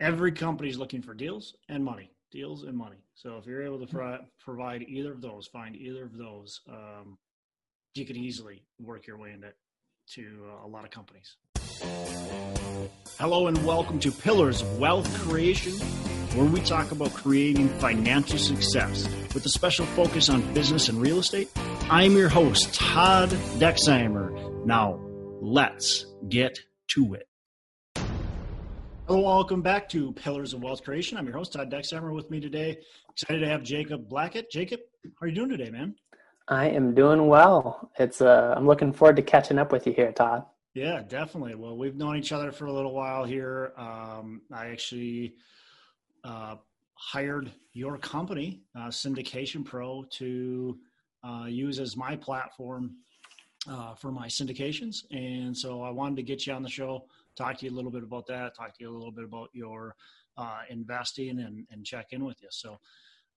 every company is looking for deals and money, deals and money. So if you're able to pro- provide either of those, find either of those, um, you can easily work your way into to uh, a lot of companies. Hello and welcome to Pillars of Wealth Creation, where we talk about creating financial success with a special focus on business and real estate. I'm your host, Todd Dexheimer. Now, let's get to it. Hello, welcome back to Pillars of Wealth Creation. I'm your host, Todd Dexheimer. With me today, excited to have Jacob Blackett. Jacob, how are you doing today, man? I am doing well. It's uh, I'm looking forward to catching up with you here, Todd. Yeah, definitely. Well, we've known each other for a little while here. Um, I actually uh, hired your company, uh, Syndication Pro, to uh, use as my platform uh, for my syndications, and so I wanted to get you on the show talk to you a little bit about that, talk to you a little bit about your uh, investing and, and check in with you. So,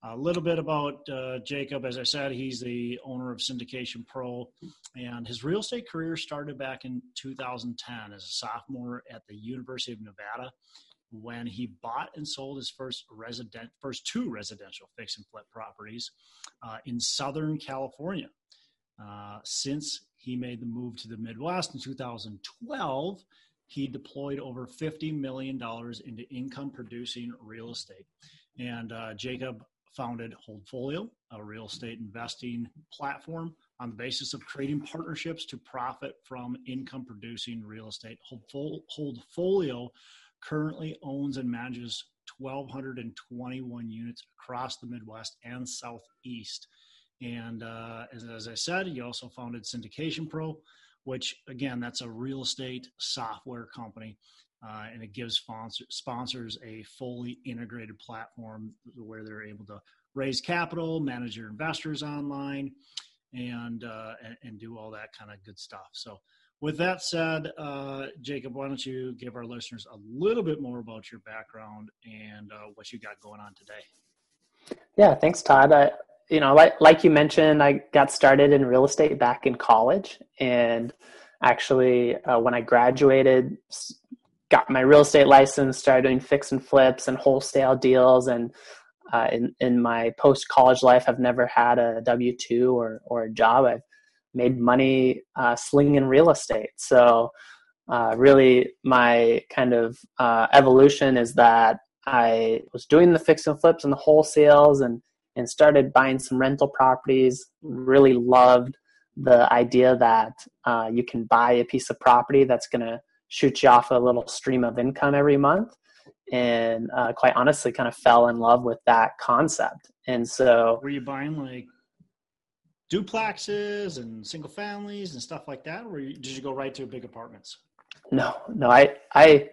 a little bit about uh, Jacob. As I said, he's the owner of Syndication Pro, and his real estate career started back in 2010 as a sophomore at the University of Nevada when he bought and sold his first resident, first two residential fix and flip properties uh, in Southern California. Uh, since he made the move to the Midwest in 2012, he deployed over $50 million into income producing real estate. And uh, Jacob founded Holdfolio, a real estate investing platform on the basis of creating partnerships to profit from income producing real estate. Holdfolio currently owns and manages 1,221 units across the Midwest and Southeast. And uh, as, as I said, he also founded Syndication Pro, which again, that's a real estate software company. Uh, and it gives sponsor, sponsors a fully integrated platform where they're able to raise capital, manage your investors online, and uh, and, and, do all that kind of good stuff. So, with that said, uh, Jacob, why don't you give our listeners a little bit more about your background and uh, what you got going on today? Yeah, thanks, Todd. I, you know, like like you mentioned, I got started in real estate back in college, and actually, uh, when I graduated, got my real estate license, started doing fix and flips and wholesale deals, and uh, in in my post college life, I've never had a W two or or a job. I've made money uh, slinging real estate. So, uh, really, my kind of uh, evolution is that I was doing the fix and flips and the wholesales and and started buying some rental properties. Really loved the idea that uh, you can buy a piece of property that's going to shoot you off a little stream of income every month. And uh, quite honestly, kind of fell in love with that concept. And so, were you buying like duplexes and single families and stuff like that, or did you go right to big apartments? No, no. I, I,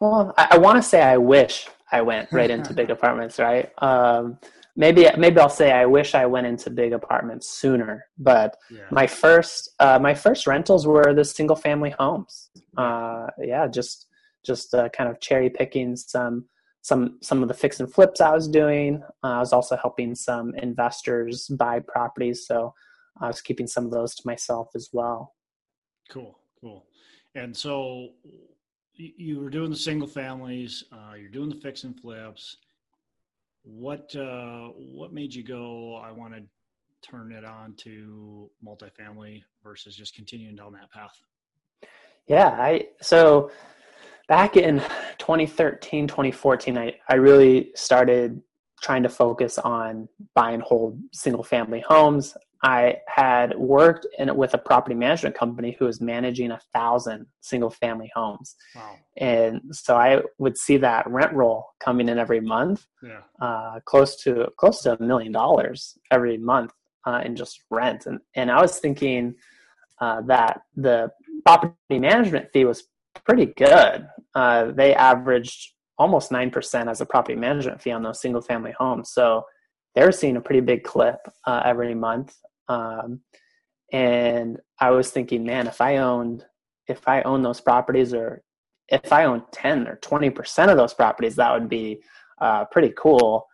well, I, I want to say I wish I went right into big apartments, right? Um, maybe maybe I'll say I wish I went into big apartments sooner. But yeah. my first uh, my first rentals were the single family homes. Uh, yeah, just just uh, kind of cherry picking some some some of the fix and flips I was doing. Uh, I was also helping some investors buy properties, so I was keeping some of those to myself as well. Cool, cool. And so you were doing the single families, uh, you're doing the fix and flips what uh, what made you go? I want to turn it on to multifamily versus just continuing down that path. Yeah, I so back in 2013, 2014, I, I really started trying to focus on buy and hold single family homes. I had worked in, with a property management company who was managing a thousand single family homes. Wow. And so I would see that rent roll coming in every month, yeah. uh, close to close to a million dollars every month uh, in just rent. And, and I was thinking uh, that the property management fee was pretty good. Uh, they averaged almost 9% as a property management fee on those single family homes. So they're seeing a pretty big clip uh, every month um, and I was thinking, man, if I owned, if I own those properties or if I own 10 or 20% of those properties, that would be uh, pretty cool.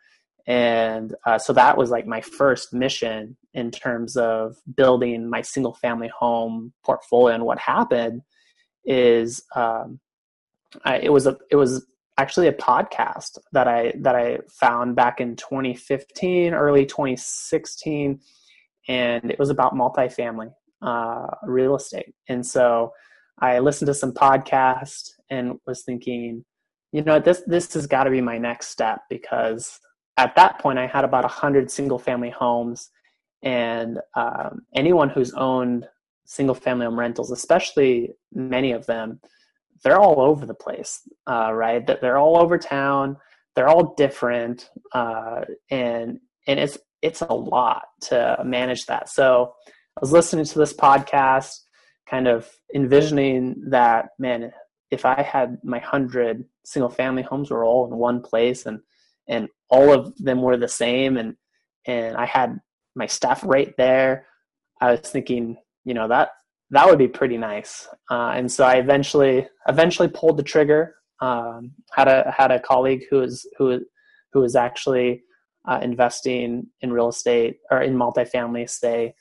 And uh, so that was like my first mission in terms of building my single family home portfolio. And what happened is um, I, it was a, it was actually a podcast that I that I found back in 2015, early 2016, and it was about multifamily uh, real estate. And so I listened to some podcasts and was thinking, you know, this this has got to be my next step because at that point I had about a hundred single family homes, and um, anyone who's owned single family home rentals, especially many of them, they're all over the place, uh, right? That they're all over town. They're all different, uh, and and it's it's a lot to manage that. So I was listening to this podcast, kind of envisioning that man, if I had my hundred single family homes were all in one place and and all of them were the same and and I had my staff right there, I was thinking, you know, that that would be pretty nice. Uh, and so I eventually eventually pulled the trigger. Um, had a had a colleague who was who who was actually uh, investing in real estate or in multifamily say,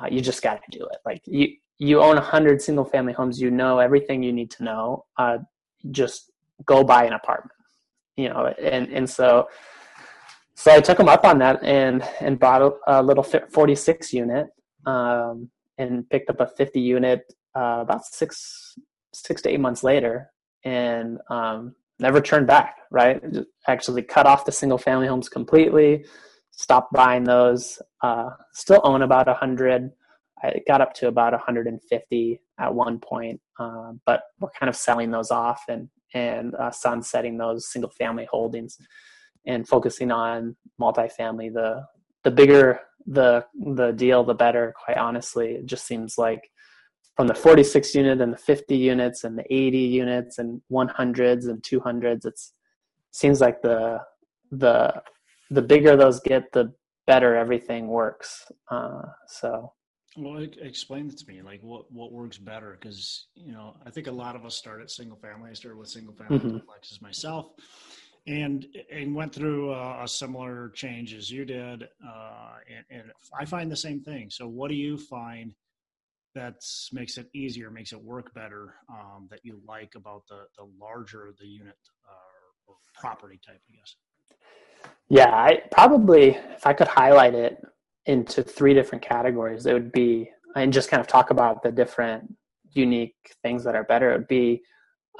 uh, you just got to do it. Like you you own a hundred single family homes, you know everything you need to know. Uh, just go buy an apartment, you know. And and so so I took him up on that and and bought a, a little 46 unit. Um, and picked up a 50 unit uh, about six six to eight months later and um, never turned back right? Actually cut off the single family homes completely stopped buying those uh, still own about a 100 i got up to about 150 at one point uh, but we're kind of selling those off and and uh, sunsetting those single family holdings and focusing on multifamily the the bigger the the deal, the better. Quite honestly, it just seems like from the 46 unit and the 50 units and the 80 units and 100s and 200s, it's seems like the the the bigger those get, the better everything works. Uh, so. Well, explain it to me. Like, what what works better? Because you know, I think a lot of us start at single family. I started with single family mm-hmm. complexes myself, and and went through a, a similar change as you did, uh, and, and, I find the same thing. So, what do you find that makes it easier, makes it work better, um, that you like about the the larger the unit uh, or property type? I guess. Yeah, I probably if I could highlight it into three different categories, it would be and just kind of talk about the different unique things that are better. It would be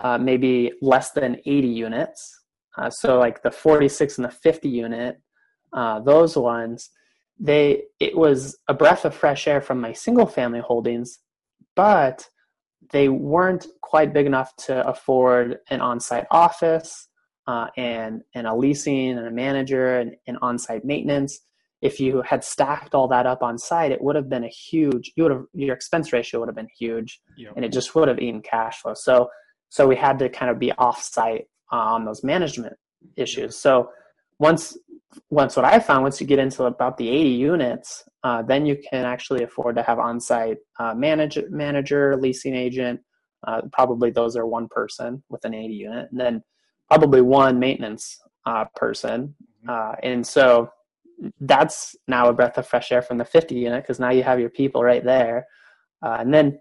uh, maybe less than 80 units uh, so like the 46 and the 50 unit, uh, those ones, they it was a breath of fresh air from my single family holdings, but they weren't quite big enough to afford an on-site office uh, and and a leasing and a manager and, and on-site maintenance. If you had stacked all that up on site, it would have been a huge. You would have your expense ratio would have been huge, yep. and it just would have eaten cash flow. So so we had to kind of be off-site on those management issues. So once once what I found, once you get into about the 80 units, uh, then you can actually afford to have on-site uh, manager, manager, leasing agent. Uh, probably those are one person with an 80 unit, and then probably one maintenance uh, person. Mm-hmm. Uh, and so that's now a breath of fresh air from the 50 unit because now you have your people right there. Uh, and then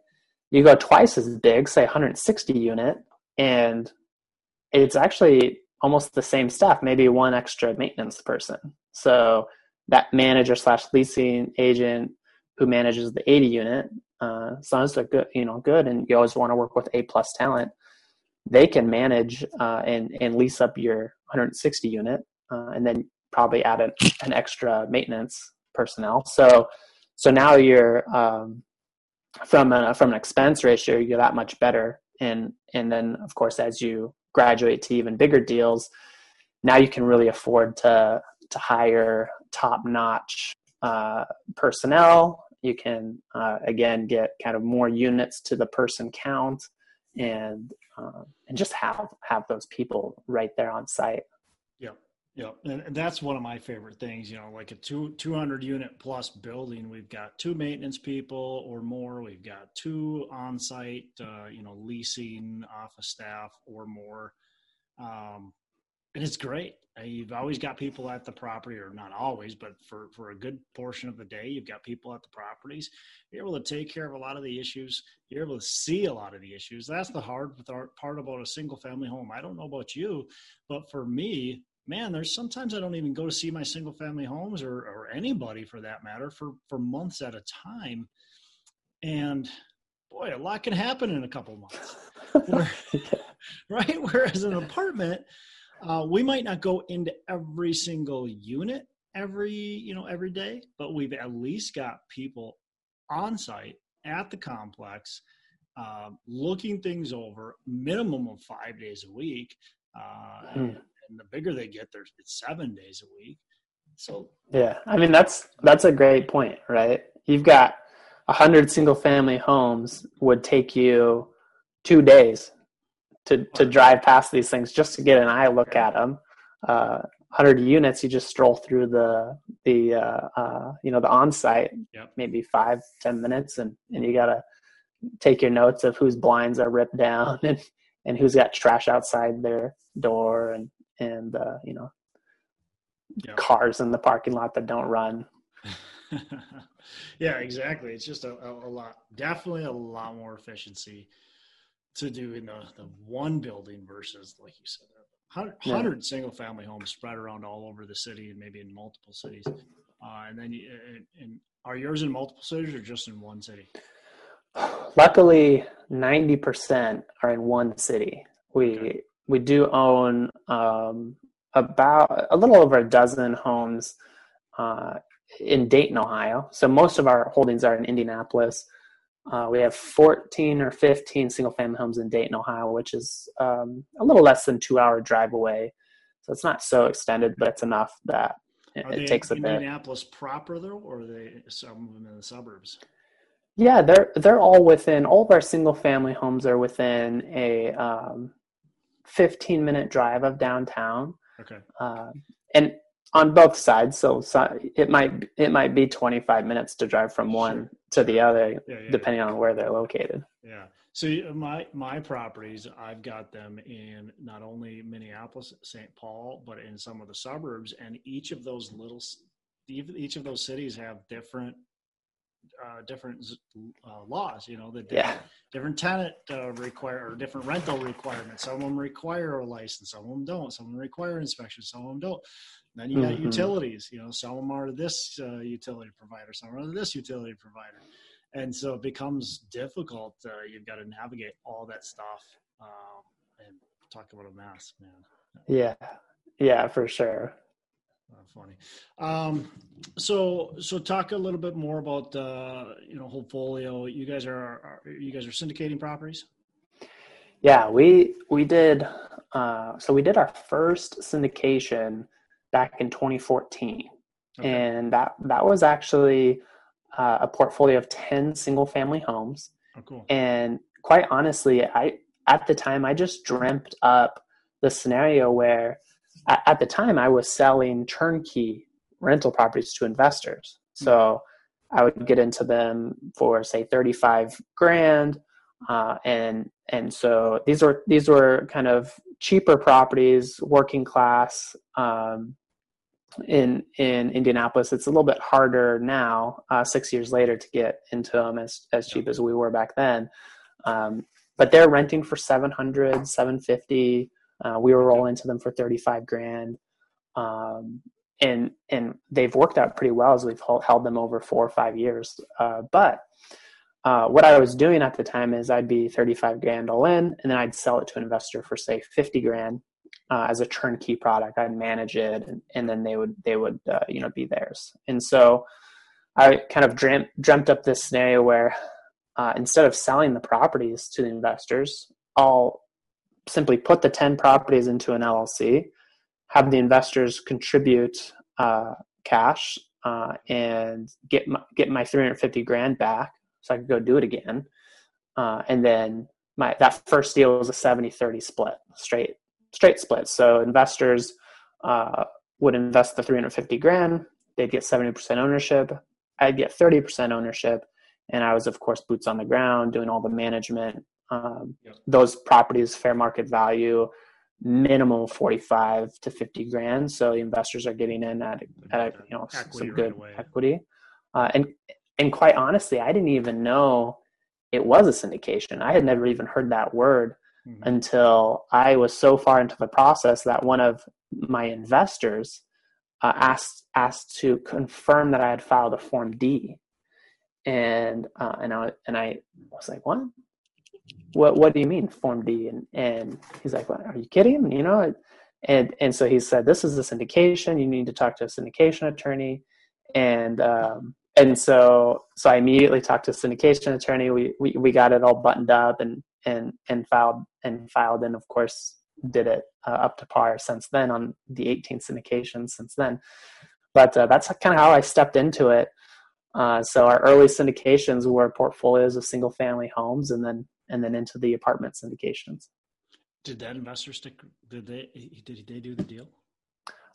you go twice as big, say 160 unit, and it's actually almost the same staff, maybe one extra maintenance person. So that manager slash leasing agent who manages the 80 unit, uh, as good, you know, good, and you always want to work with A plus talent, they can manage uh, and and lease up your 160 unit, uh, and then probably add an, an extra maintenance personnel. So so now you're um, from a, from an expense ratio, you're that much better, and and then of course as you graduate to even bigger deals, now you can really afford to to hire top notch uh, personnel. You can uh, again get kind of more units to the person count, and uh, and just have have those people right there on site. Yeah, and, that's one of my favorite things. You know, like a two two hundred unit plus building, we've got two maintenance people or more. We've got two on site, uh, you know, leasing office staff or more, um, and it's great. you've always got people at the property, or not always, but for for a good portion of the day, you've got people at the properties. You're able to take care of a lot of the issues. You're able to see a lot of the issues. That's the hard part about a single family home. I don't know about you, but for me, man, there's sometimes I don't even go to see my single family homes or, or anybody for that matter for, for months at a time. And boy, a lot can happen in a couple months. Where, right? Whereas an apartment, uh, we might not go into every single unit every, you know, every day, but we've at least got people on site at the complex, uh, looking things over minimum of five days a week. Uh, mm and the bigger they get, there's it's seven days a week. So yeah, I mean that's that's a great point, right? You've got a hundred single family homes would take you two days to to drive past these things just to get an eye look at them. Uh, 100 units you just stroll through the the uh, uh, you know the on site yep. maybe five ten minutes and and you gotta take your notes of whose blinds are ripped down and and who's got trash outside their door and and uh, you know yep. cars in the parking lot that don't run. yeah, exactly. It's just a, a, a, lot, definitely a lot more efficiency to do in the, the one building versus, like you said, 100, yeah. 100 single family homes spread around all over the city and maybe in multiple cities. Uh, and then, you, and, and are yours in multiple cities or just in one city? Luckily, 90% are in one city. We okay we do own um, about a little over a dozen homes uh, in Dayton, Ohio. So most of our holdings are in Indianapolis. Uh, we have 14 or 15 single family homes in Dayton, Ohio, which is um, a little less than two hour drive away. So it's not so extended, but it's enough that it, it takes a bit. Indianapolis proper though, or are they some of them in the suburbs? Yeah, they're they're all within. All of our single family homes are within a um, 15 minute drive of downtown. Okay. Uh, and on both sides, so, so, it might it might be 25 minutes to drive from one sure. to the other, yeah, yeah, depending yeah. on where they're located. Yeah. So my my properties, I've got them in not only Minneapolis, St. Paul, but in some of the suburbs, and each of those little each of those cities have different uh, different uh, laws. You know, the different, yeah. different tenant uh, require or different rental requirements. Some of them require a license, some of them don't. Some of them require inspection, some of them don't. then you got mm-hmm. utilities. You know, some of them are this uh, utility provider, some are this utility provider, and so it becomes difficult. Uh, you've got to navigate all that stuff um, and talk about a mess, man. Yeah, yeah, for sure. Uh, funny. Um, so, so talk a little bit more about uh, you know Holdfolio. You guys are, are, you guys are syndicating properties. Yeah, we we did. Uh, so we did our first syndication back in 2014, okay. and that that was actually uh, a portfolio of 10 single family homes. Oh, cool. And quite honestly, I at the time I just dreamt up the scenario where at, at the time I was selling turnkey rental properties to investors. So I would get into them for say 35 grand. Uh, and and so these were these were kind of cheaper properties, working class. Um, in in Indianapolis, it's a little bit harder now, uh, six years later, to get into them as as cheap as we were back then. Um, but they're renting for 700, 750. Uh, we were rolling to them for 35 grand. Um, and, and they've worked out pretty well as we've held them over four or five years. Uh, but uh, what I was doing at the time is I'd be 35 grand all in, and then I'd sell it to an investor for say 50 grand uh, as a turnkey product. I'd manage it, and, and then they would they would uh, you know be theirs. And so I kind of dreamt dreamt up this scenario where uh, instead of selling the properties to the investors, I'll simply put the 10 properties into an LLC, have the investors contribute uh, cash uh, and get my, get my 350 grand back so I could go do it again. Uh, and then my that first deal was a 70 30 split, straight straight split. So investors uh, would invest the 350 grand, they'd get 70% ownership, I'd get 30% ownership. And I was, of course, boots on the ground, doing all the management, um, yep. those properties fair market value minimum 45 to 50 grand. So the investors are getting in at, at you know, equity some good right equity. Uh, and, and quite honestly, I didn't even know it was a syndication. I had never even heard that word mm-hmm. until I was so far into the process that one of my investors uh, asked asked to confirm that I had filed a Form D, and uh, and I and I was like, what? What What do you mean Form D? And and he's like, what, are you kidding? You know, and and so he said, this is a syndication. You need to talk to a syndication attorney, and um, and so so I immediately talked to a syndication attorney. We we we got it all buttoned up and and and filed and filed, and of course did it uh, up to par since then on the 18 syndications since then. But uh, that's kind of how I stepped into it. Uh, so our early syndications were portfolios of single family homes, and then and then into the apartment syndications. Did that investor stick? Did they did they do the deal?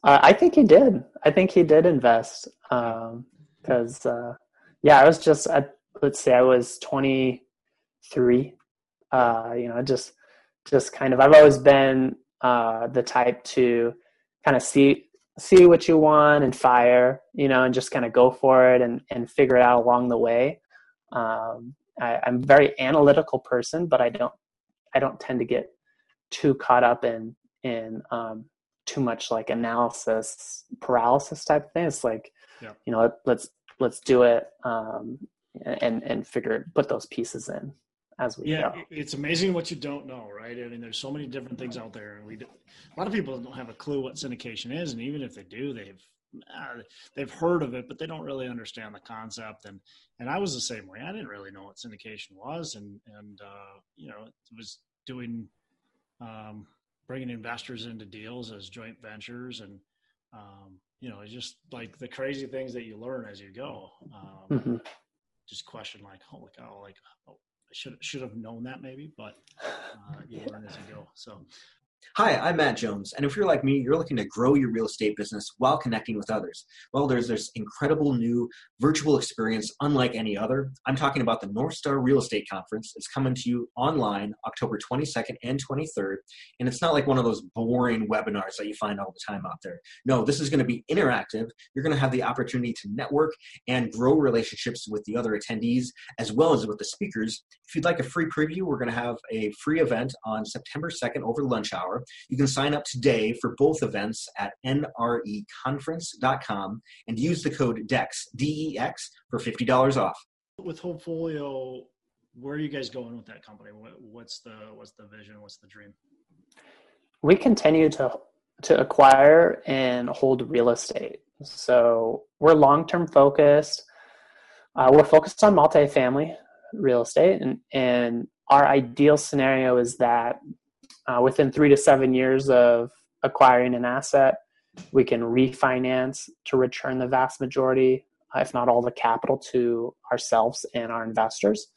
Uh, I think he did. I think he did invest because um, uh, yeah, I was just at, let's say I was 23. Uh, you know, just just kind of I've always been uh, the type to kind of see see what you want and fire, you know, and just kind of go for it and and figure it out along the way. Um, I, I'm a very analytical person, but I don't I don't tend to get too caught up in in um, too much like analysis paralysis type of thing. It's like yeah. you know let's let's do it um, and and figure put those pieces in as we yeah go. it's amazing what you don't know right i mean there's so many different things out there and we do, a lot of people don't have a clue what syndication is and even if they do they've they've heard of it but they don't really understand the concept. And and i was the same way. I didn't really know what syndication was. And and uh, you know it was doing um, bringing investors into deals as joint ventures. And um, you know it's just like the crazy things that you learn as you go. Um, mm-hmm. just question like holy cow like oh, should should have known that maybe, but uh, you learn as you go. So Hi, I'm Matt Jones, and if you're like me, you're looking to grow your real estate business while connecting with others. Well, there's this incredible new virtual experience unlike any other. I'm talking about the North Star Real Estate Conference. It's coming to you online October 22nd and 23rd, and it's not like one of those boring webinars that you find all the time out there. No, this is going to be interactive. You're going to have the opportunity to network and grow relationships with the other attendees as well as with the speakers. If you'd like a free preview, we're going to have a free event on September 2nd over lunch hour. You can sign up today for both events at nreconference.com and use the code DEX, D-E-X, for $50 off. With Holdfolio, where are you guys going with that company? What's the what's the vision? What's the dream? We continue to to acquire and hold real estate. So we're long term focused. Uh, we're focused on multifamily real estate, and and our ideal scenario is that uh, within three to seven years of acquiring an asset, we can refinance to return the vast majority, if not all the capital, to ourselves and our investors,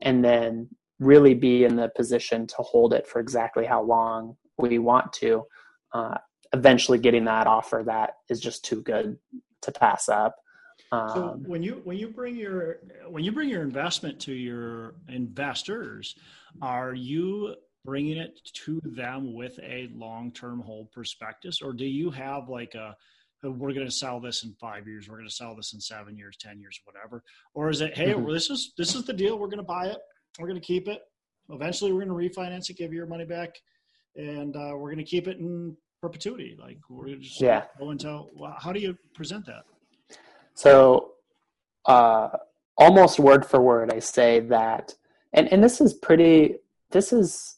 and then really be in the position to hold it for exactly how long we want to. Uh, eventually, getting that offer that is just too good to pass up. Um, so when you when you bring your when you bring your investment to your investors, are you bringing it to them with a long-term hold prospectus? Or do you have like a we're going to sell this in five years we're going to sell this in seven years ten years whatever. Or is it hey mm-hmm. this is this is the deal we're going to buy it we're going to keep it eventually we're going to refinance it give you your money back and uh, we're going to keep it in perpetuity like we're going to just yeah. go until well, how do you present that? So uh, almost word for word i say that and and this is pretty this is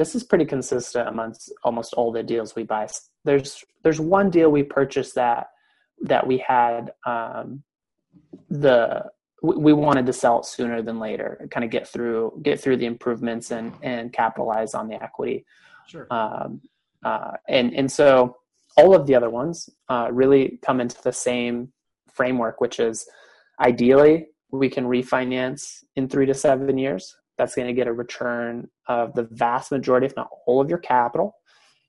this is pretty consistent amongst almost all the deals we buy. There's there's one deal we purchased that that we had um, the we wanted to sell it sooner than later, kind of get through get through the improvements and and capitalize on the equity. Sure. Um, uh, and and so all of the other ones uh, really come into the same framework, which is ideally we can refinance in three to seven years that's going to get a return of the vast majority, if not all of your capital.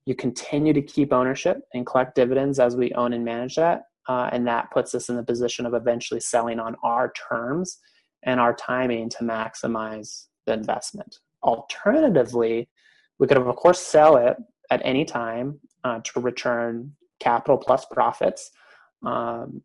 You continue to keep ownership and collect dividends as we own and manage that. Uh, and that puts us in the position of eventually selling on our terms and our timing to maximize the investment. Alternatively, we could, of course, sell it at any time uh, to return capital plus profits. Um,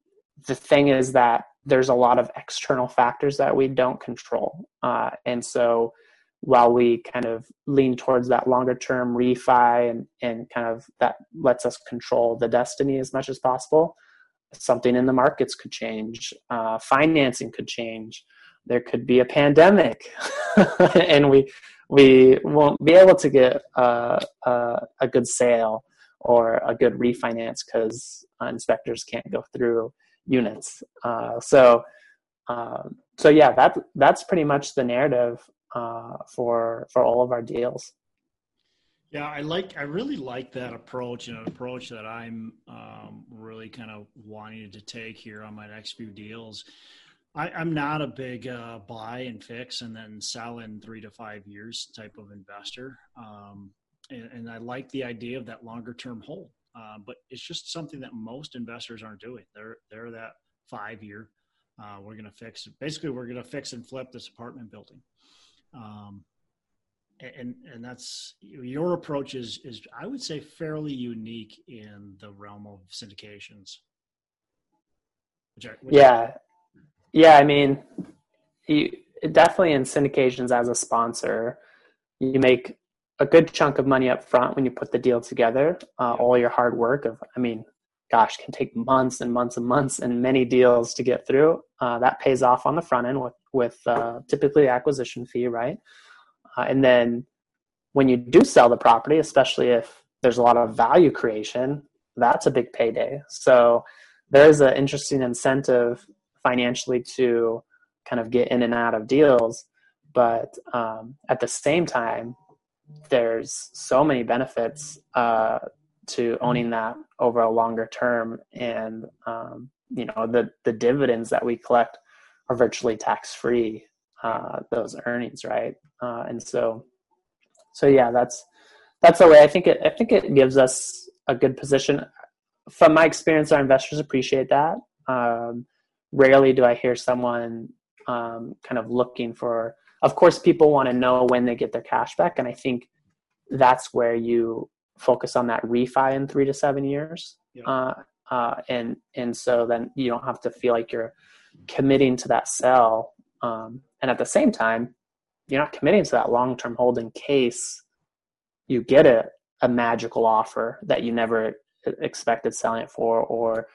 the thing is that there's a lot of external factors that we don't control. Uh, and so while we kind of lean towards that longer term refi and, and kind of that lets us control the destiny as much as possible, something in the markets could change, uh, financing could change, there could be a pandemic, and we we won't be able to get a, a, a good sale or a good refinance because inspectors can't go through units. Uh, so, um, so yeah, that that's pretty much the narrative uh, for for all of our deals. Yeah, I like. I really like that approach, and an approach that I'm um, really kind of wanting to take here on my next few deals. I, am not a big uh, buy and fix and then sell in three to five years type of investor, um, and, and, I like the idea of that longer term hold. Uh, but it's just something that most investors aren't doing. They're they're that five year. Uh, we're going to fix basically we're going to fix and flip this apartment building. Um, and and that's your approach is is I would say fairly unique in the realm of syndications. Which which yeah, yeah. I mean, you definitely in syndications as a sponsor, you make a good chunk of money up front when you put the deal together. Uh, all your hard work of, I mean, gosh, can take months and months and months and many deals to get through. Uh, that pays off on the front end with with uh, typically acquisition fee, right? Uh, and then when you do sell the property, especially if there's a lot of value creation, that's a big payday. So there's an interesting incentive financially to kind of get in and out of deals. But um, at the same time, there's so many benefits uh, to owning that over a longer term. And, um, you know, the, the dividends that we collect are virtually tax free uh, those earnings, right? Uh, and so, so yeah, that's that's the way I think it. I think it gives us a good position. From my experience, our investors appreciate that. Um, rarely do I hear someone um, kind of looking for. Of course, people want to know when they get their cash back, and I think that's where you focus on that refi in three to seven years. Yeah. Uh, uh, and and so then you don't have to feel like you're committing to that sell um, and at the same time, you're not committing to that long term hold in case you get a, a magical offer that you never expected selling it for, or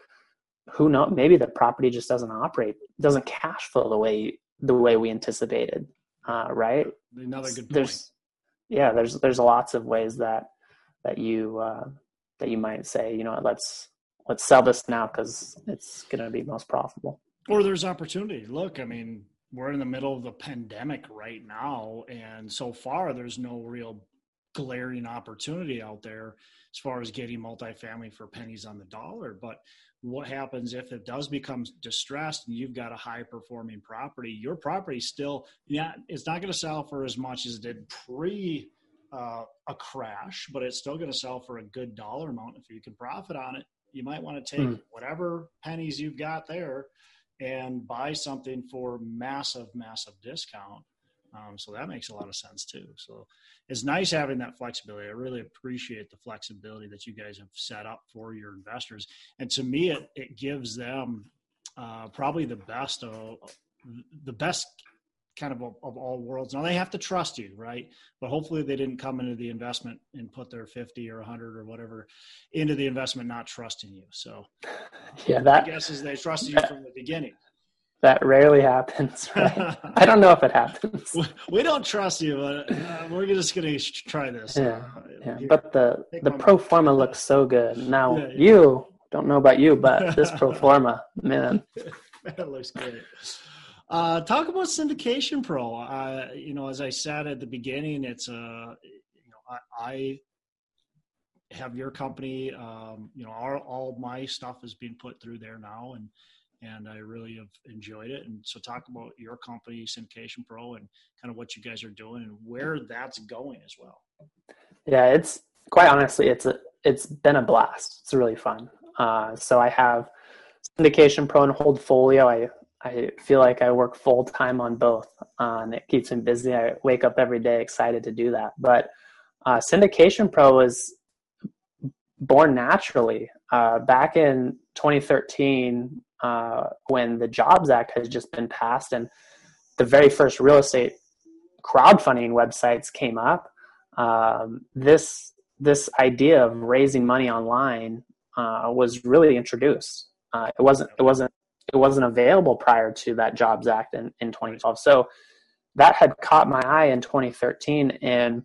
who knows, maybe the property just doesn't operate, doesn't cash flow the way the way we anticipated, uh, right? Another good point. There's, yeah, there's there's lots of ways that that you uh, that you might say, you know, let's let's sell this now because it's going to be most profitable. Or there's opportunity. Look, I mean, we're in the middle of the pandemic right now and so far there's no real glaring opportunity out there as far as getting multifamily for pennies on the dollar but what happens if it does become distressed and you've got a high performing property your property still yeah it's not going to sell for as much as it did pre uh, a crash but it's still going to sell for a good dollar amount if you can profit on it you might want to take mm. whatever pennies you've got there and buy something for massive, massive discount. Um, so that makes a lot of sense too. So it's nice having that flexibility. I really appreciate the flexibility that you guys have set up for your investors. And to me, it, it gives them uh, probably the best of the best kind of, of all worlds. Now they have to trust you, right? But hopefully they didn't come into the investment and put their 50 or 100 or whatever into the investment not trusting you. So yeah, that I guess is they trusted you from the beginning. That rarely happens, right? I don't know if it happens. We don't trust you, but uh, we're just going to try this. Yeah, uh, yeah. but the the pro forma looks so good. Now yeah, yeah. you don't know about you, but this pro forma, man, that looks great. Uh, talk about syndication pro. Uh, you know, as I said at the beginning, it's a uh, you know I, I have your company. Um, you know, our, all my stuff is being put through there now, and and I really have enjoyed it. And so, talk about your company, Syndication Pro, and kind of what you guys are doing and where that's going as well. Yeah, it's quite honestly, it's a it's been a blast. It's really fun. Uh, so I have Syndication Pro and Holdfolio. I I feel like I work full time on both, uh, and it keeps me busy. I wake up every day excited to do that. But uh, Syndication Pro is born naturally. Uh, back in 2013, uh, when the Jobs Act has just been passed, and the very first real estate crowdfunding websites came up, um, this this idea of raising money online uh, was really introduced. Uh, it wasn't it wasn't it wasn't available prior to that Jobs Act in, in 2012. So that had caught my eye in 2013, and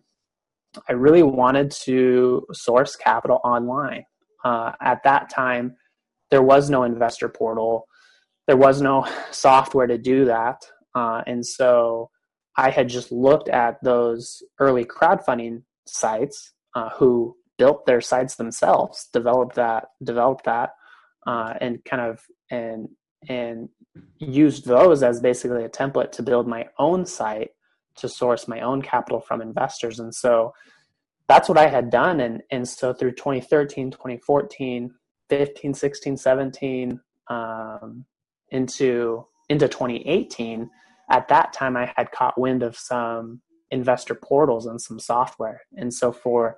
I really wanted to source capital online. Uh, at that time, there was no investor portal, there was no software to do that, uh, and so I had just looked at those early crowdfunding sites uh, who built their sites themselves, developed that, developed that, uh, and kind of and and used those as basically a template to build my own site to source my own capital from investors. And so that's what I had done. And, and so through 2013, 2014, 15, 16, 17, um, into, into 2018, at that time I had caught wind of some investor portals and some software. And so for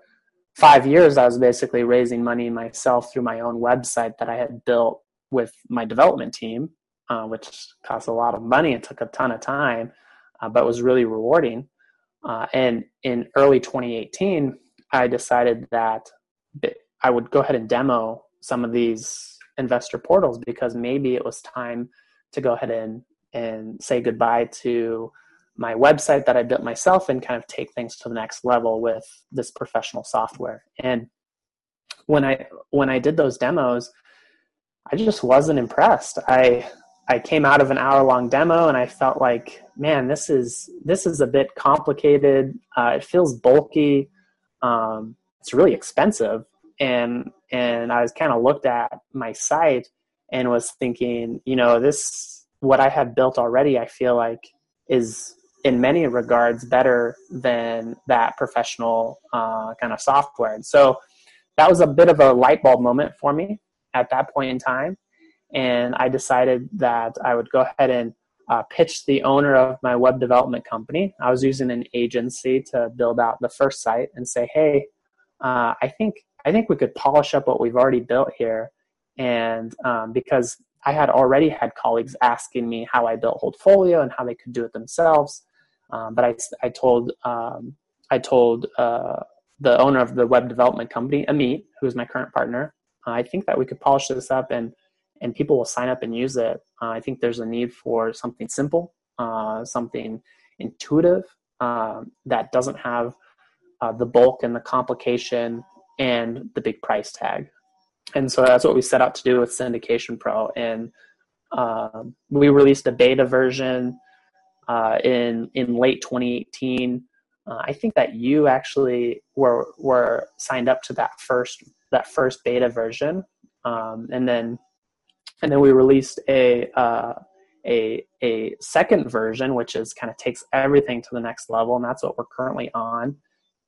five years, I was basically raising money myself through my own website that I had built with my development team, uh, which cost a lot of money and took a ton of time, uh, but was really rewarding. Uh, and in early 2018, I decided that I would go ahead and demo some of these investor portals because maybe it was time to go ahead and and say goodbye to my website that I built myself and kind of take things to the next level with this professional software. And when I when I did those demos, I just wasn't impressed. I I came out of an hour long demo and I felt like, man, this is this is a bit complicated. Uh, it feels bulky. Um, it's really expensive, and and I was kind of looked at my site and was thinking, you know, this what I have built already. I feel like is in many regards better than that professional uh, kind of software. And so that was a bit of a light bulb moment for me at that point in time. And I decided that I would go ahead and uh, pitch the owner of my web development company. I was using an agency to build out the first site and say, hey, uh, I think I think we could polish up what we've already built here. And um, because I had already had colleagues asking me how I built Holdfolio and how they could do it themselves, um, but I, I told um, I told uh, the owner of the web development company, Amit, who is my current partner, I think that we could polish this up and and people will sign up and use it. Uh, I think there's a need for something simple, uh, something intuitive uh, that doesn't have uh, the bulk and the complication and the big price tag. And so that's what we set out to do with Syndication Pro. And um, we released a beta version uh, in in late 2018. Uh, I think that you actually were were signed up to that first that first beta version, um, and then and then we released a uh, a a second version, which is kind of takes everything to the next level, and that's what we're currently on.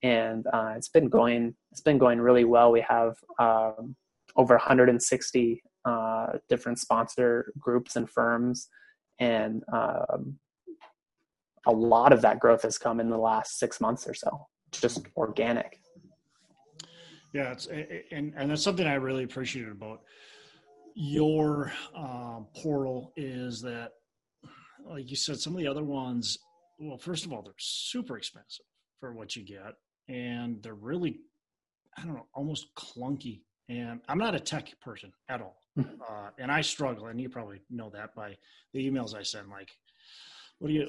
And uh, it's been going it's been going really well. We have um, over 160 uh, different sponsor groups and firms, and um, a lot of that growth has come in the last six months or so. Just organic. Yeah, it's and and that's something I really appreciated about your uh, portal is that, like you said, some of the other ones. Well, first of all, they're super expensive for what you get, and they're really, I don't know, almost clunky. And I'm not a tech person at all, hmm. uh, and I struggle, and you probably know that by the emails I send. Like, what do you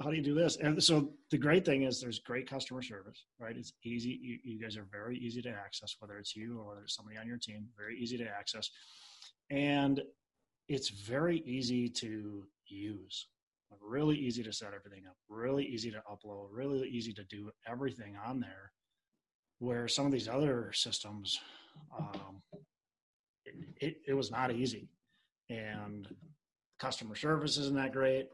how do you do this and so the great thing is there's great customer service right it's easy you, you, guys are very easy to access whether it's you or whether it's somebody on your team very easy to access and it's very easy to use really easy to set everything up really easy to upload really easy to do everything on there. Where some of these other systems um, it, it, it was not easy. And customer service isn't that great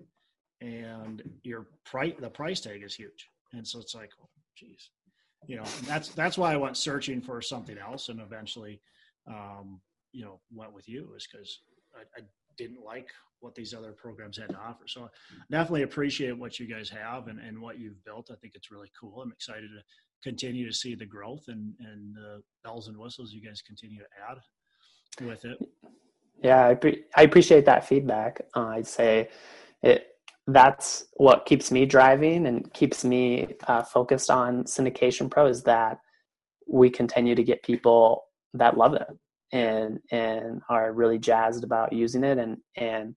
and your price the price tag is huge. And so it's like oh geez. You know that's that's why i went searching for something else and eventually um, you know went with you is because I, I, didn't like what these other programs had to offer so definitely appreciate what you guys have and, and what you've built i think it's really cool i'm excited to continue to see the growth and and the bells and whistles you guys continue to add with it. Yeah, I, pre- I appreciate that feedback. Uh, I'd say it that's what keeps me driving and keeps me uh, focused on syndication pro is that we continue to get people that love it and and are really jazzed about using it and and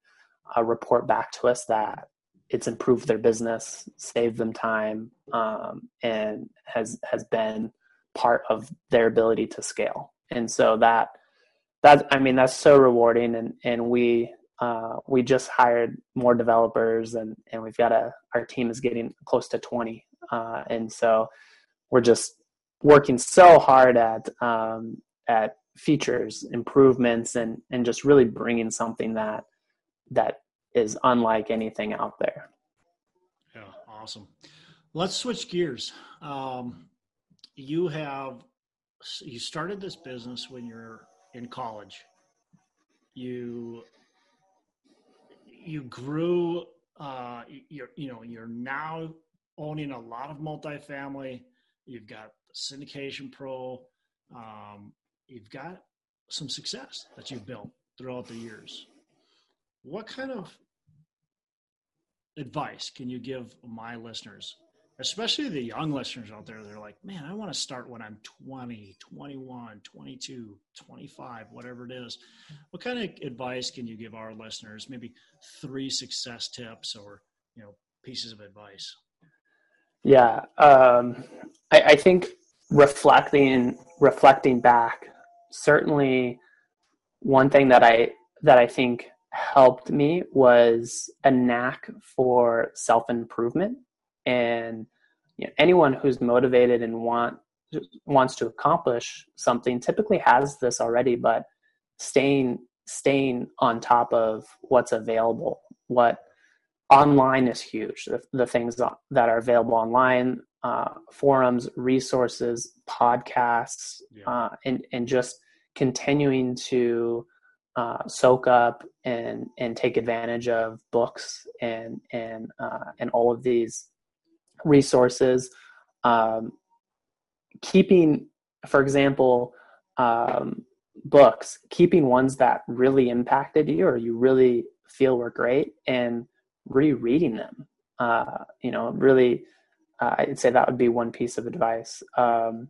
uh, report back to us that it's improved their business, saved them time, um, and has has been part of their ability to scale. And so that that I mean that's so rewarding. And and we uh, we just hired more developers, and and we've got a our team is getting close to twenty. Uh, and so we're just working so hard at um, at features improvements and and just really bringing something that that is unlike anything out there. Yeah awesome. Let's switch gears. Um, you have you started this business when you're in college. You you grew uh, you're you know you're now owning a lot of multifamily. You've got syndication pro um, you've got some success that you've built throughout the years. What kind of advice can you give my listeners, especially the young listeners out there? They're like, man, I want to start when I'm 20, 21, 22, 25, whatever it is. What kind of advice can you give our listeners? Maybe three success tips or, you know, pieces of advice. Yeah. Um, I, I think reflecting, reflecting back certainly one thing that I that I think helped me was a knack for self improvement and you know, anyone who's motivated and want wants to accomplish something typically has this already but staying staying on top of what's available what online is huge the, the things that are available online uh, forums resources podcasts yeah. uh, and and just continuing to uh, soak up and and take advantage of books and and uh, and all of these resources. Um, keeping, for example, um, books, keeping ones that really impacted you or you really feel were great, and rereading them. Uh, you know, really, uh, I'd say that would be one piece of advice. Um,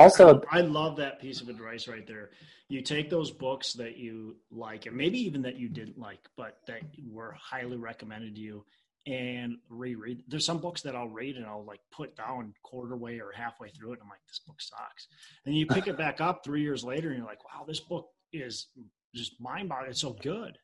also i love that piece of advice right there. You take those books that you like and maybe even that you didn't like but that were highly recommended to you and reread. There's some books that i'll read and i'll like put down quarter way or halfway through it and i'm like this book sucks. And you pick it back up three years later and you're like wow this book is just mind-boggling. It's so good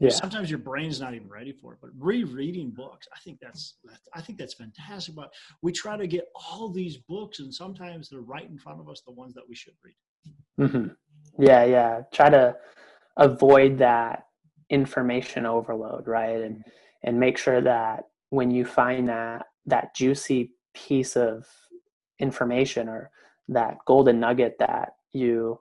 yeah. sometimes your brain's not even ready for it but rereading books i think that's i think that's fantastic but we try to get all these books and sometimes they're right in front of us the ones that we should read mm-hmm. yeah yeah try to avoid that information overload right and and make sure that when you find that that juicy piece of information or that golden nugget that you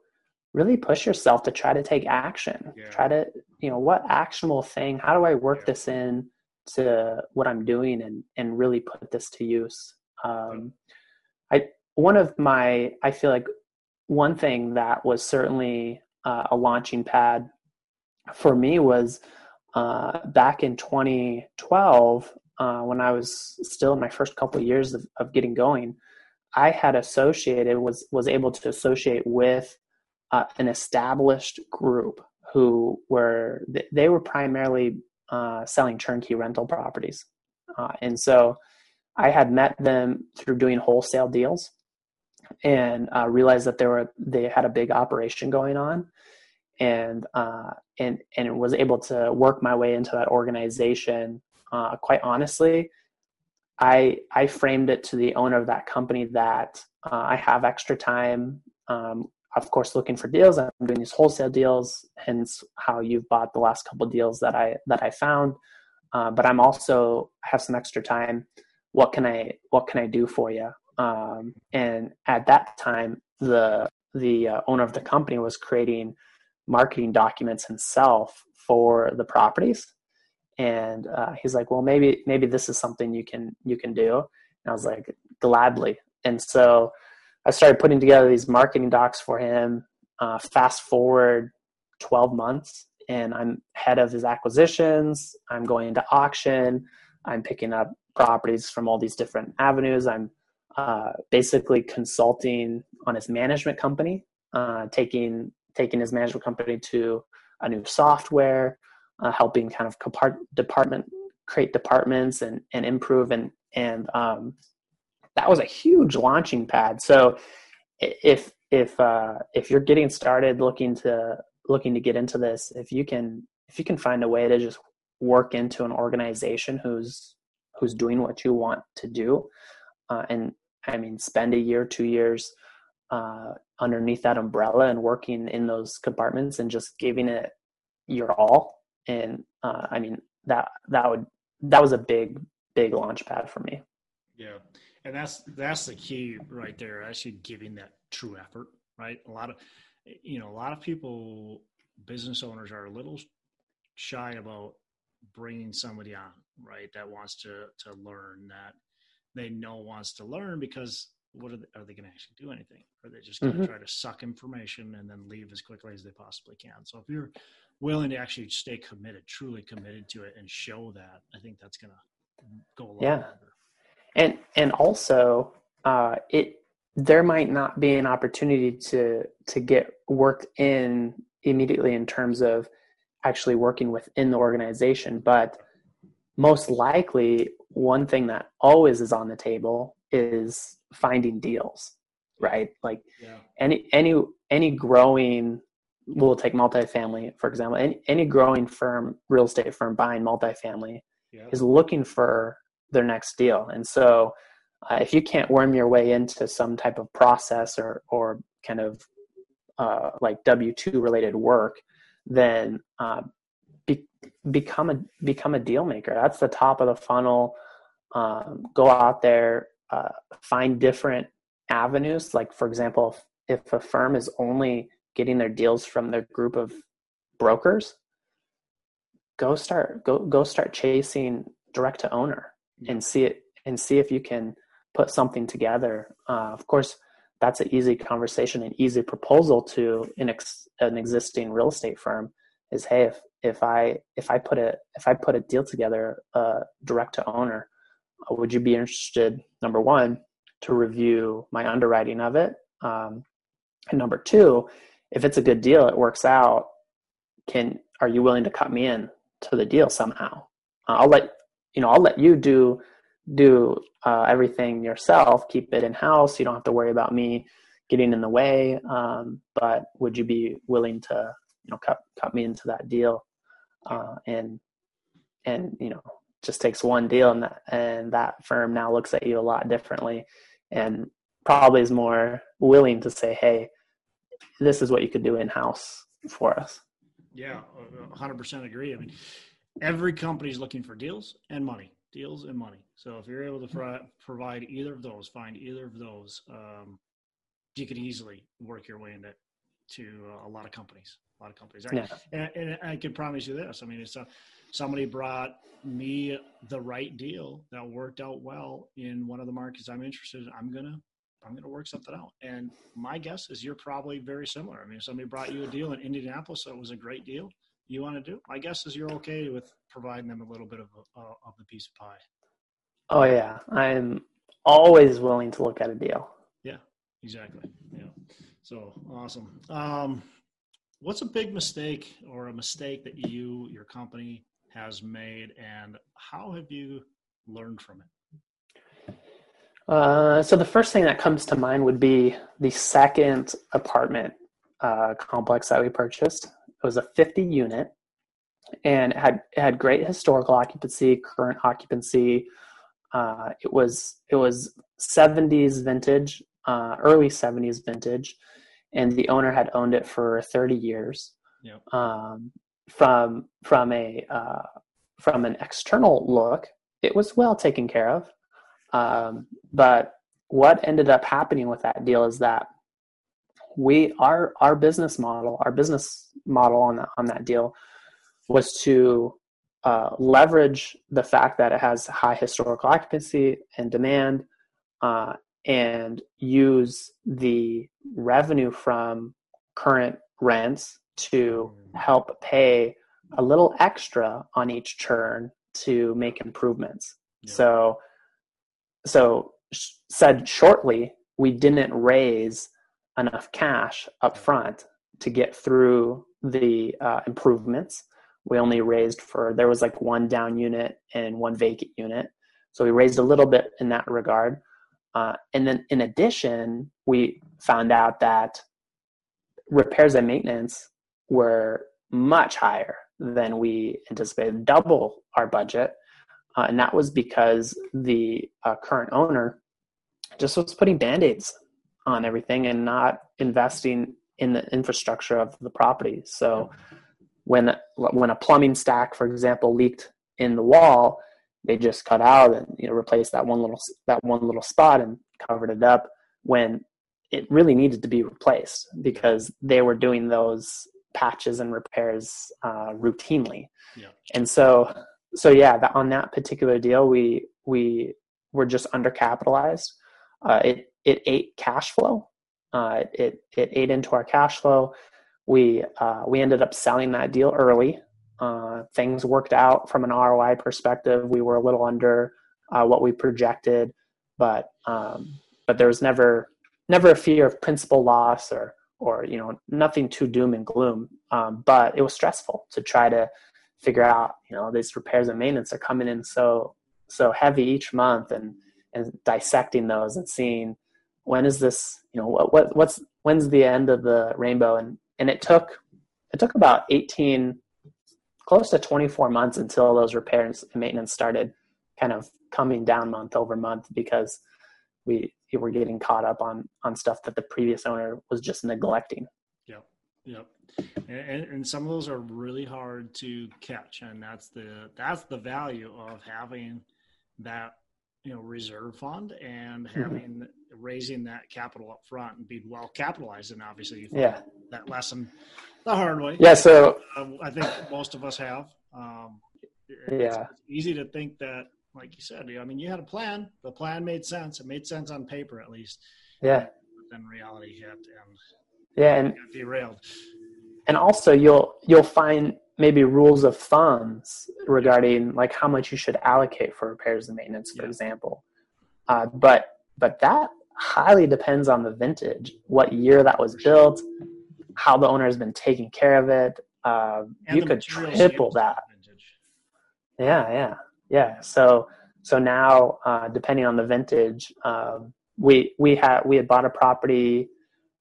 really push yourself to try to take action yeah. try to you know what actionable thing how do i work yeah. this in to what i'm doing and and really put this to use um, i one of my i feel like one thing that was certainly uh, a launching pad for me was uh, back in 2012 uh, when i was still in my first couple of years of, of getting going i had associated was was able to associate with uh, an established group who were they were primarily uh, selling turnkey rental properties, uh, and so I had met them through doing wholesale deals, and uh, realized that they were they had a big operation going on, and uh, and and was able to work my way into that organization. Uh, quite honestly, I I framed it to the owner of that company that I have extra time. Um, of course looking for deals. I'm doing these wholesale deals hence how you've bought the last couple deals that i that i found. Uh, but i'm also have some extra time. What can i what can i do for you um, and at that time the the uh, owner of the company was creating marketing documents himself for the properties. And uh, he's like well maybe maybe this is something you can you can do. And i was like gladly. And so I started putting together these marketing docs for him. Uh, fast forward 12 months, and I'm head of his acquisitions. I'm going into auction. I'm picking up properties from all these different avenues. I'm uh, basically consulting on his management company, uh, taking taking his management company to a new software, uh, helping kind of compart- department create departments and and improve and and um, that was a huge launching pad. So if if uh, if you're getting started looking to looking to get into this, if you can if you can find a way to just work into an organization who's who's doing what you want to do, uh, and I mean spend a year, two years uh, underneath that umbrella and working in those compartments and just giving it your all. And uh, I mean that that would that was a big big launch pad for me. Yeah, and that's that's the key right there. Actually, giving that true effort. Right, a lot of you know a lot of people, business owners are a little shy about bringing somebody on right that wants to to learn that they know wants to learn because what are they, are they going to actually do anything? Are they just going to mm-hmm. try to suck information and then leave as quickly as they possibly can? So if you're willing to actually stay committed, truly committed to it, and show that, I think that's going to go a lot yeah. Longer. And and also, uh, it there might not be an opportunity to to get work in immediately in terms of actually working within the organization, but most likely one thing that always is on the table is finding deals right like yeah. any any any growing we'll take multifamily for example any, any growing firm real estate firm buying multifamily yeah. is looking for their next deal. And so uh, if you can't worm your way into some type of process or or kind of uh, like w2 related work then uh, be, become a become a deal maker. That's the top of the funnel. Um, go out there uh, find different avenues. Like, for example, if, if a firm is only getting their deals from their group of brokers, go start go go start chasing direct to owner and see it and see if you can put something together. Uh, of course, that's an easy conversation, an easy proposal to an, ex, an existing real estate firm is, hey, if if I if I put a if I put a deal together, uh, direct to owner, would you be interested number one to review my underwriting of it? Um, and number two if it's a good deal it works out can are you willing to cut me in to the deal somehow? Uh, i'll let you know i'll let you do do uh, everything yourself keep it in house you don't have to worry about me getting in the way um, but would you be willing to you know cut cut me into that deal? Uh, and and you know just takes one deal and that, and that firm now looks at you a lot differently and probably is more willing to say hey this is what you could do in house for us. Yeah 100% agree. I mean every company is looking for deals and money deals and money so if you're able to pro- provide either of those find either of those um, you can easily work your way into to a lot of companies a lot of companies yeah. and, and i can promise you this i mean it's a somebody brought me the right deal that worked out well in one of the markets I'm interested in, I'm gonna I'm gonna work something out. And my guess is you're probably very similar. I mean, if somebody brought you a deal in Indianapolis that was a great deal, you want to do. My guess is you're okay with providing them a little bit of a, uh, of the piece of pie. Oh yeah, I'm always willing to look at a deal. Yeah, exactly. Yeah. So awesome. Um, what's a big mistake or a mistake that you, your company, has made, and how have you learned from it? Uh, so the first thing that comes to mind would be the second apartment uh, complex that we purchased. It was a 50 unit, and it had it had great historical occupancy, current occupancy. Uh, it was it was 70s vintage, uh, early 70s vintage, and the owner had owned it for 30 years. Yep. Um, from from a uh, from an external look, it was well taken care of. Um, but what ended up happening with that deal is that we our our business model, our business model on that on that deal was to uh, leverage the fact that it has high historical occupancy and demand, uh, and use the revenue from current rents to Mm. help pay a little extra on each churn to make improvements. Yeah. So, so sh- said shortly, we didn't raise enough cash up front to get through the uh, improvements. We only raised for there was like one down unit and one vacant unit, so we raised a little bit in that regard. Uh, and then in addition, we found out that repairs and maintenance were much higher than we anticipated, double our budget. Uh, and that was because the uh, current owner just was putting band aids on everything and not investing in the infrastructure of the property. So when when a plumbing stack, for example, leaked in the wall, they just cut out and you know replaced that one little that one little spot and covered it up when it really needed to be replaced because they were doing those patches and repairs uh, routinely. Yeah. And so so yeah, that, on that particular deal, we we were just undercapitalized. Uh, it it ate cash flow. Uh, it it ate into our cash flow. We uh, we ended up selling that deal early. Uh, things worked out from an ROI perspective. We were a little under uh, what we projected, but um, but there was never never a fear of principal loss or or you know nothing too doom and gloom. Um, but it was stressful to try to figure out you know these repairs and maintenance are coming in so so heavy each month and and dissecting those and seeing when is this you know what, what what's when's the end of the rainbow and and it took it took about 18 close to 24 months until those repairs and maintenance started kind of coming down month over month because we were getting caught up on on stuff that the previous owner was just neglecting Yep. Yep. And, and some of those are really hard to catch, and that's the that's the value of having that you know reserve fund and having raising that capital up front and being well capitalized. And obviously, you yeah that lesson the hard way. yeah so Uh, I think most of us have. Um, it's, Yeah. easy to think that, like you said, I mean, you had a plan. The plan made sense. It made sense on paper, at least. yeah But then reality hit and yeah and derailed. And also you'll you'll find maybe rules of thumbs regarding like how much you should allocate for repairs and maintenance for Yeah. example. Uh, but but that highly depends on the vintage what year that was built how the owner has been taking care of it. Uh, you could triple that. yeah yeah yeah. So so now uh, depending on the vintage um, we we had we had bought a property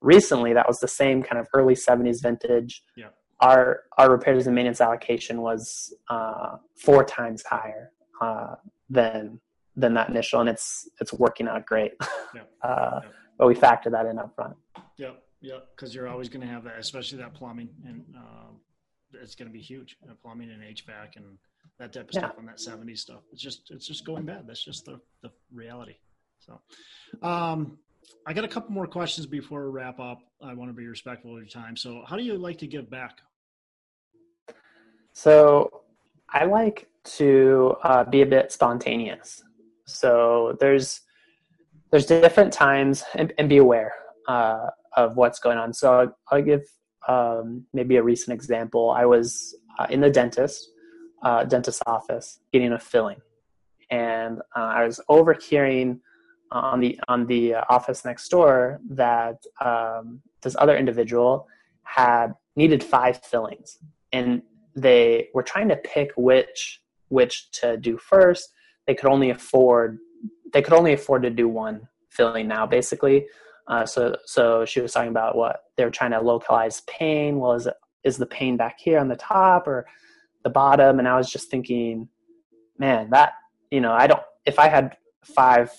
recently that was the same kind of early 70s vintage Yeah. our our repairs and maintenance allocation was uh, four times higher uh, than than that initial and it's it's working out great Yeah. uh, Yeah. but we factor that in up front Yep, yep. Because you're always going to have that, especially that plumbing, and um, it's going to be huge. Uh, plumbing and HVAC and that type of stuff on that '70s stuff. It's just it's just going bad. That's just the the reality. So, um, I got a couple more questions before we wrap up. I want to be respectful of your time. So, how do you like to give back? So I like to uh, be a bit spontaneous. So there's there's different times, and, and be aware uh, of what's going on. So I'll, I'll give um, maybe a recent example. I was uh, in the dentist uh, dentist's office getting a filling, and uh, I was overhearing on the on the uh, office next door that um, this other individual had needed five fillings, and they were trying to pick which which to do first. They could only afford they could only afford to do one filling now, basically. Uh, so so she was talking about what they were trying to localize pain. Well, is it is the pain back here on the top or the bottom? And I was just thinking, man, that you know, I don't. If I had five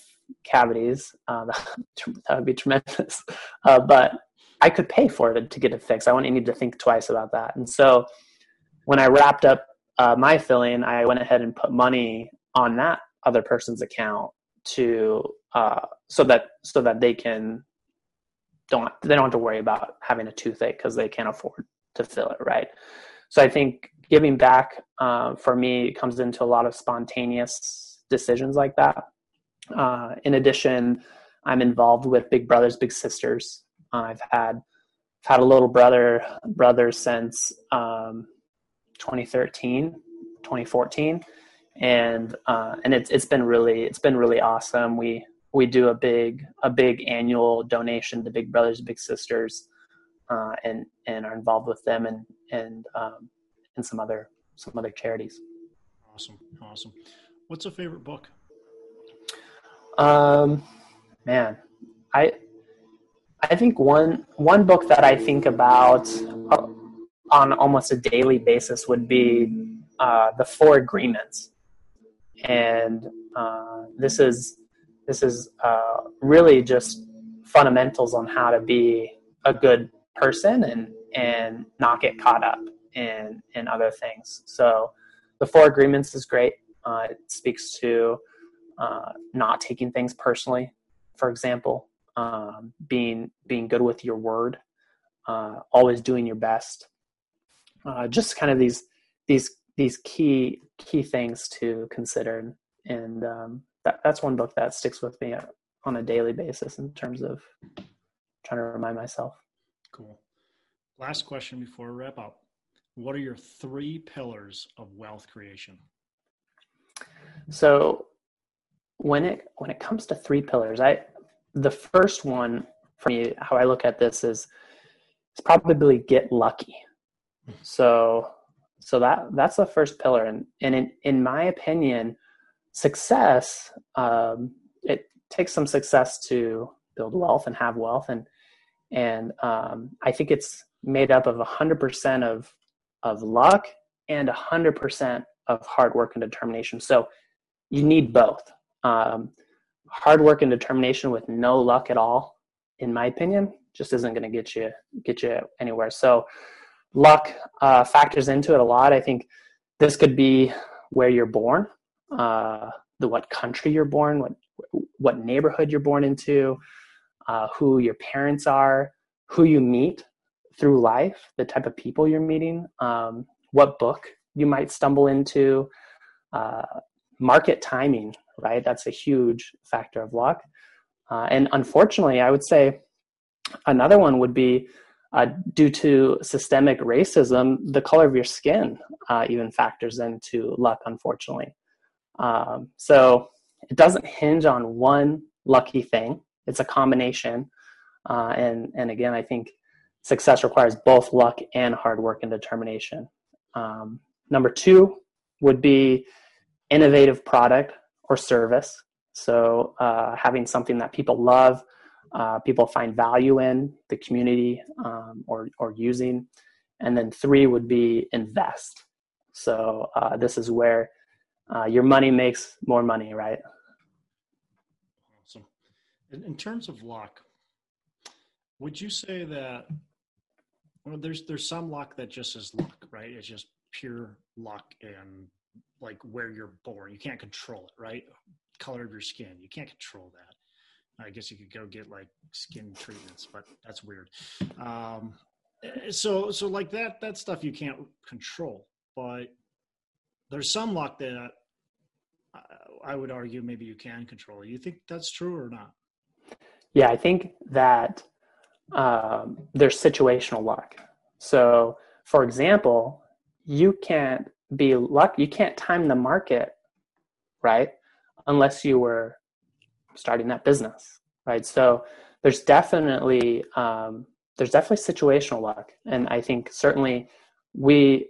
cavities, uh, that would be tremendous. Uh, but I could pay for it to get it fixed. I wouldn't need to think twice about that. And so when I wrapped up uh, my filling, I went ahead and put money on that other person's account to uh, so that so that they can don't they don't have to worry about having a toothache because they can't afford to fill it right. So I think giving back uh, for me comes into a lot of spontaneous decisions like that. Uh, in addition, I'm involved with Big Brothers Big Sisters. I've had I've had a little brother brother since um, 2013, 2014, and uh, and it's it's been really it's been really awesome. We we do a big a big annual donation to Big Brothers Big Sisters, uh, and and are involved with them and and um, and some other some other charities. Awesome, awesome. What's a favorite book? Um, man, I I think one one book that I think about uh, on almost a daily basis would be uh, the Four Agreements, and uh, this is this is uh, really just fundamentals on how to be a good person and and not get caught up in in other things. So, the Four Agreements is great. Uh, it speaks to uh, not taking things personally, for example, um, being being good with your word, uh, always doing your best. Uh, just kind of these these these key key things to consider, and um, that, that's one book that sticks with me on a daily basis in terms of trying to remind myself. Cool. Last question before we wrap up. What are your three pillars of wealth creation? So when it when it comes to three pillars, I the first one for me, how I look at this is it's probably get lucky. So so that that's the first pillar, and and in in my opinion, success um, it takes some success to build wealth and have wealth, and and um, I think it's made up of hundred percent of of luck and hundred percent of hard work and determination. So you need both. Um, hard work and determination with no luck at all, in my opinion, just isn't going to get you get you anywhere. So luck uh, factors into it a lot. I think this could be where you're born, uh, the what country you're born, what what neighborhood you're born into, uh, who your parents are, who you meet through life, the type of people you're meeting, um, what book you might stumble into, uh, market timing, right? That's a huge factor of luck. Uh, and unfortunately, I would say another one would be uh, due to systemic racism, the color of your skin uh, even factors into luck, unfortunately. Um, so it doesn't hinge on one lucky thing, it's a combination. Uh, and, and again, I think success requires both luck and hard work and determination. Um, number two would be innovative product or service. So uh, having something that people love, uh, people find value in the community um, or or using, and then three would be invest. So uh, this is where uh, your money makes more money, right? Awesome. In, in terms of luck, would you say that well, there's there's some luck that just is luck, right? It's just pure luck and like where you're born. You can't control it, right? Color of your skin, you can't control that. I guess you could go get like skin treatments, but that's weird. Um, so, so like that, that stuff you can't control, but there's some luck that I would argue maybe you can control. You think that's true or not? Yeah, I think that um, there's situational luck. So, for example, you can't be luck You can't time the market, right? Unless you were starting that business, right? So there's definitely um, there's definitely situational luck, and I think certainly we.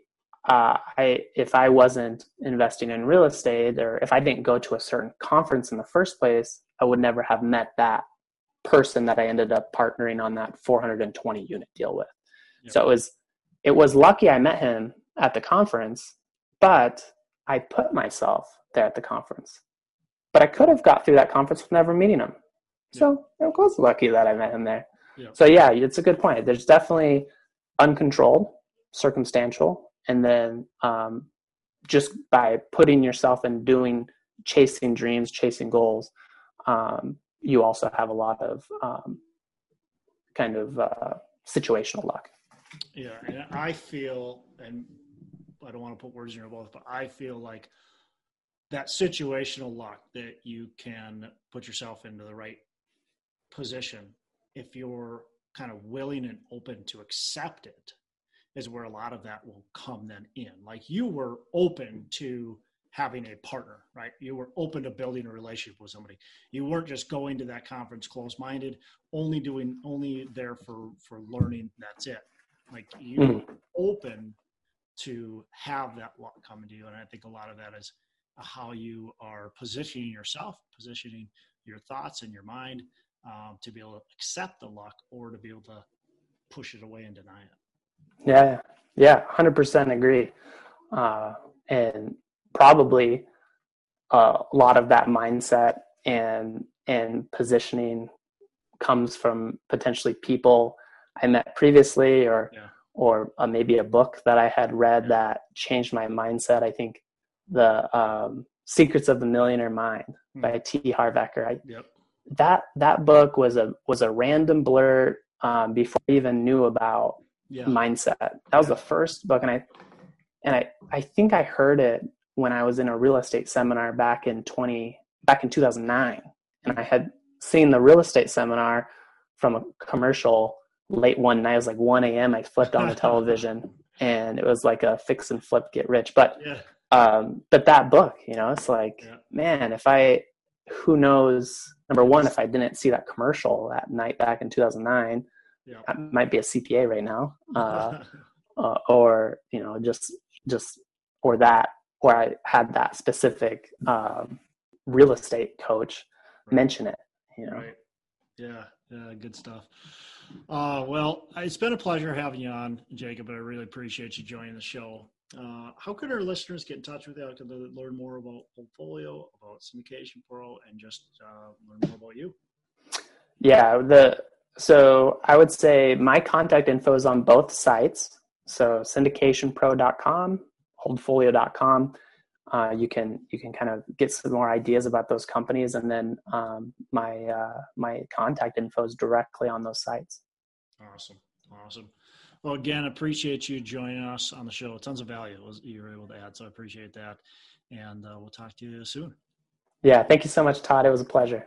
Uh, I if I wasn't investing in real estate, or if I didn't go to a certain conference in the first place, I would never have met that person that I ended up partnering on that 420 unit deal with. Yep. So it was it was lucky I met him at the conference but I put myself there at the conference. But I could have got through that conference with never meeting him. So it was lucky that I met him there. Yeah. So yeah, it's a good point. There's definitely uncontrolled, circumstantial, and then um, just by putting yourself and doing, chasing dreams, chasing goals, um, you also have a lot of um, kind of uh, situational luck. Yeah, and I feel, and I don't want to put words in your mouth, but I feel like that situational luck that you can put yourself into the right position, if you're kind of willing and open to accept it, is where a lot of that will come then in. Like you were open to having a partner, right? You were open to building a relationship with somebody. You weren't just going to that conference closed-minded, only doing only there for for learning. That's it. Like you mm-hmm. open to have that luck coming to you, and I think a lot of that is how you are positioning yourself, positioning your thoughts and your mind um, to be able to accept the luck or to be able to push it away and deny it. Yeah, yeah, hundred percent agree. Uh, and probably a lot of that mindset and and positioning comes from potentially people I met previously or yeah. Or uh, maybe a book that I had read that changed my mindset. I think the um, Secrets of the Millionaire Mind mm. by T. Harv Eker. I, yep. That that book was a was a random blur um, before I even knew about yeah. mindset. That was the first book, and I and I I think I heard it when I was in a real estate seminar back in twenty back in two thousand nine, and I had seen the real estate seminar from a commercial late one night. It was like one a.m. I flipped on the television, and it was like a fix and flip, get rich. But yeah. um, but that book, you know, it's like yeah. man, if I who knows number one if i didn't see that commercial that night back in 2009 yeah. i might be a cpa right now uh, uh, or you know just just or that or i had that specific um, real estate coach right. mention it you know right. yeah yeah good stuff uh, well it's been a pleasure having you on jacob i really appreciate you joining the show uh, how can our listeners get in touch with you? They learn more about Holdfolio, about Syndication Pro, and just uh, learn more about you? Yeah, the so I would say my contact info is on both sites. So syndicationpro.com, holdfolio.com. Uh, you can you can kind of get some more ideas about those companies, and then um, my uh, my contact info is directly on those sites. Awesome, awesome. Well, again, appreciate you joining us on the show. Tons of value you were able to add, so I appreciate that. And uh, we'll talk to you soon. Yeah, thank you so much, Todd. It was a pleasure.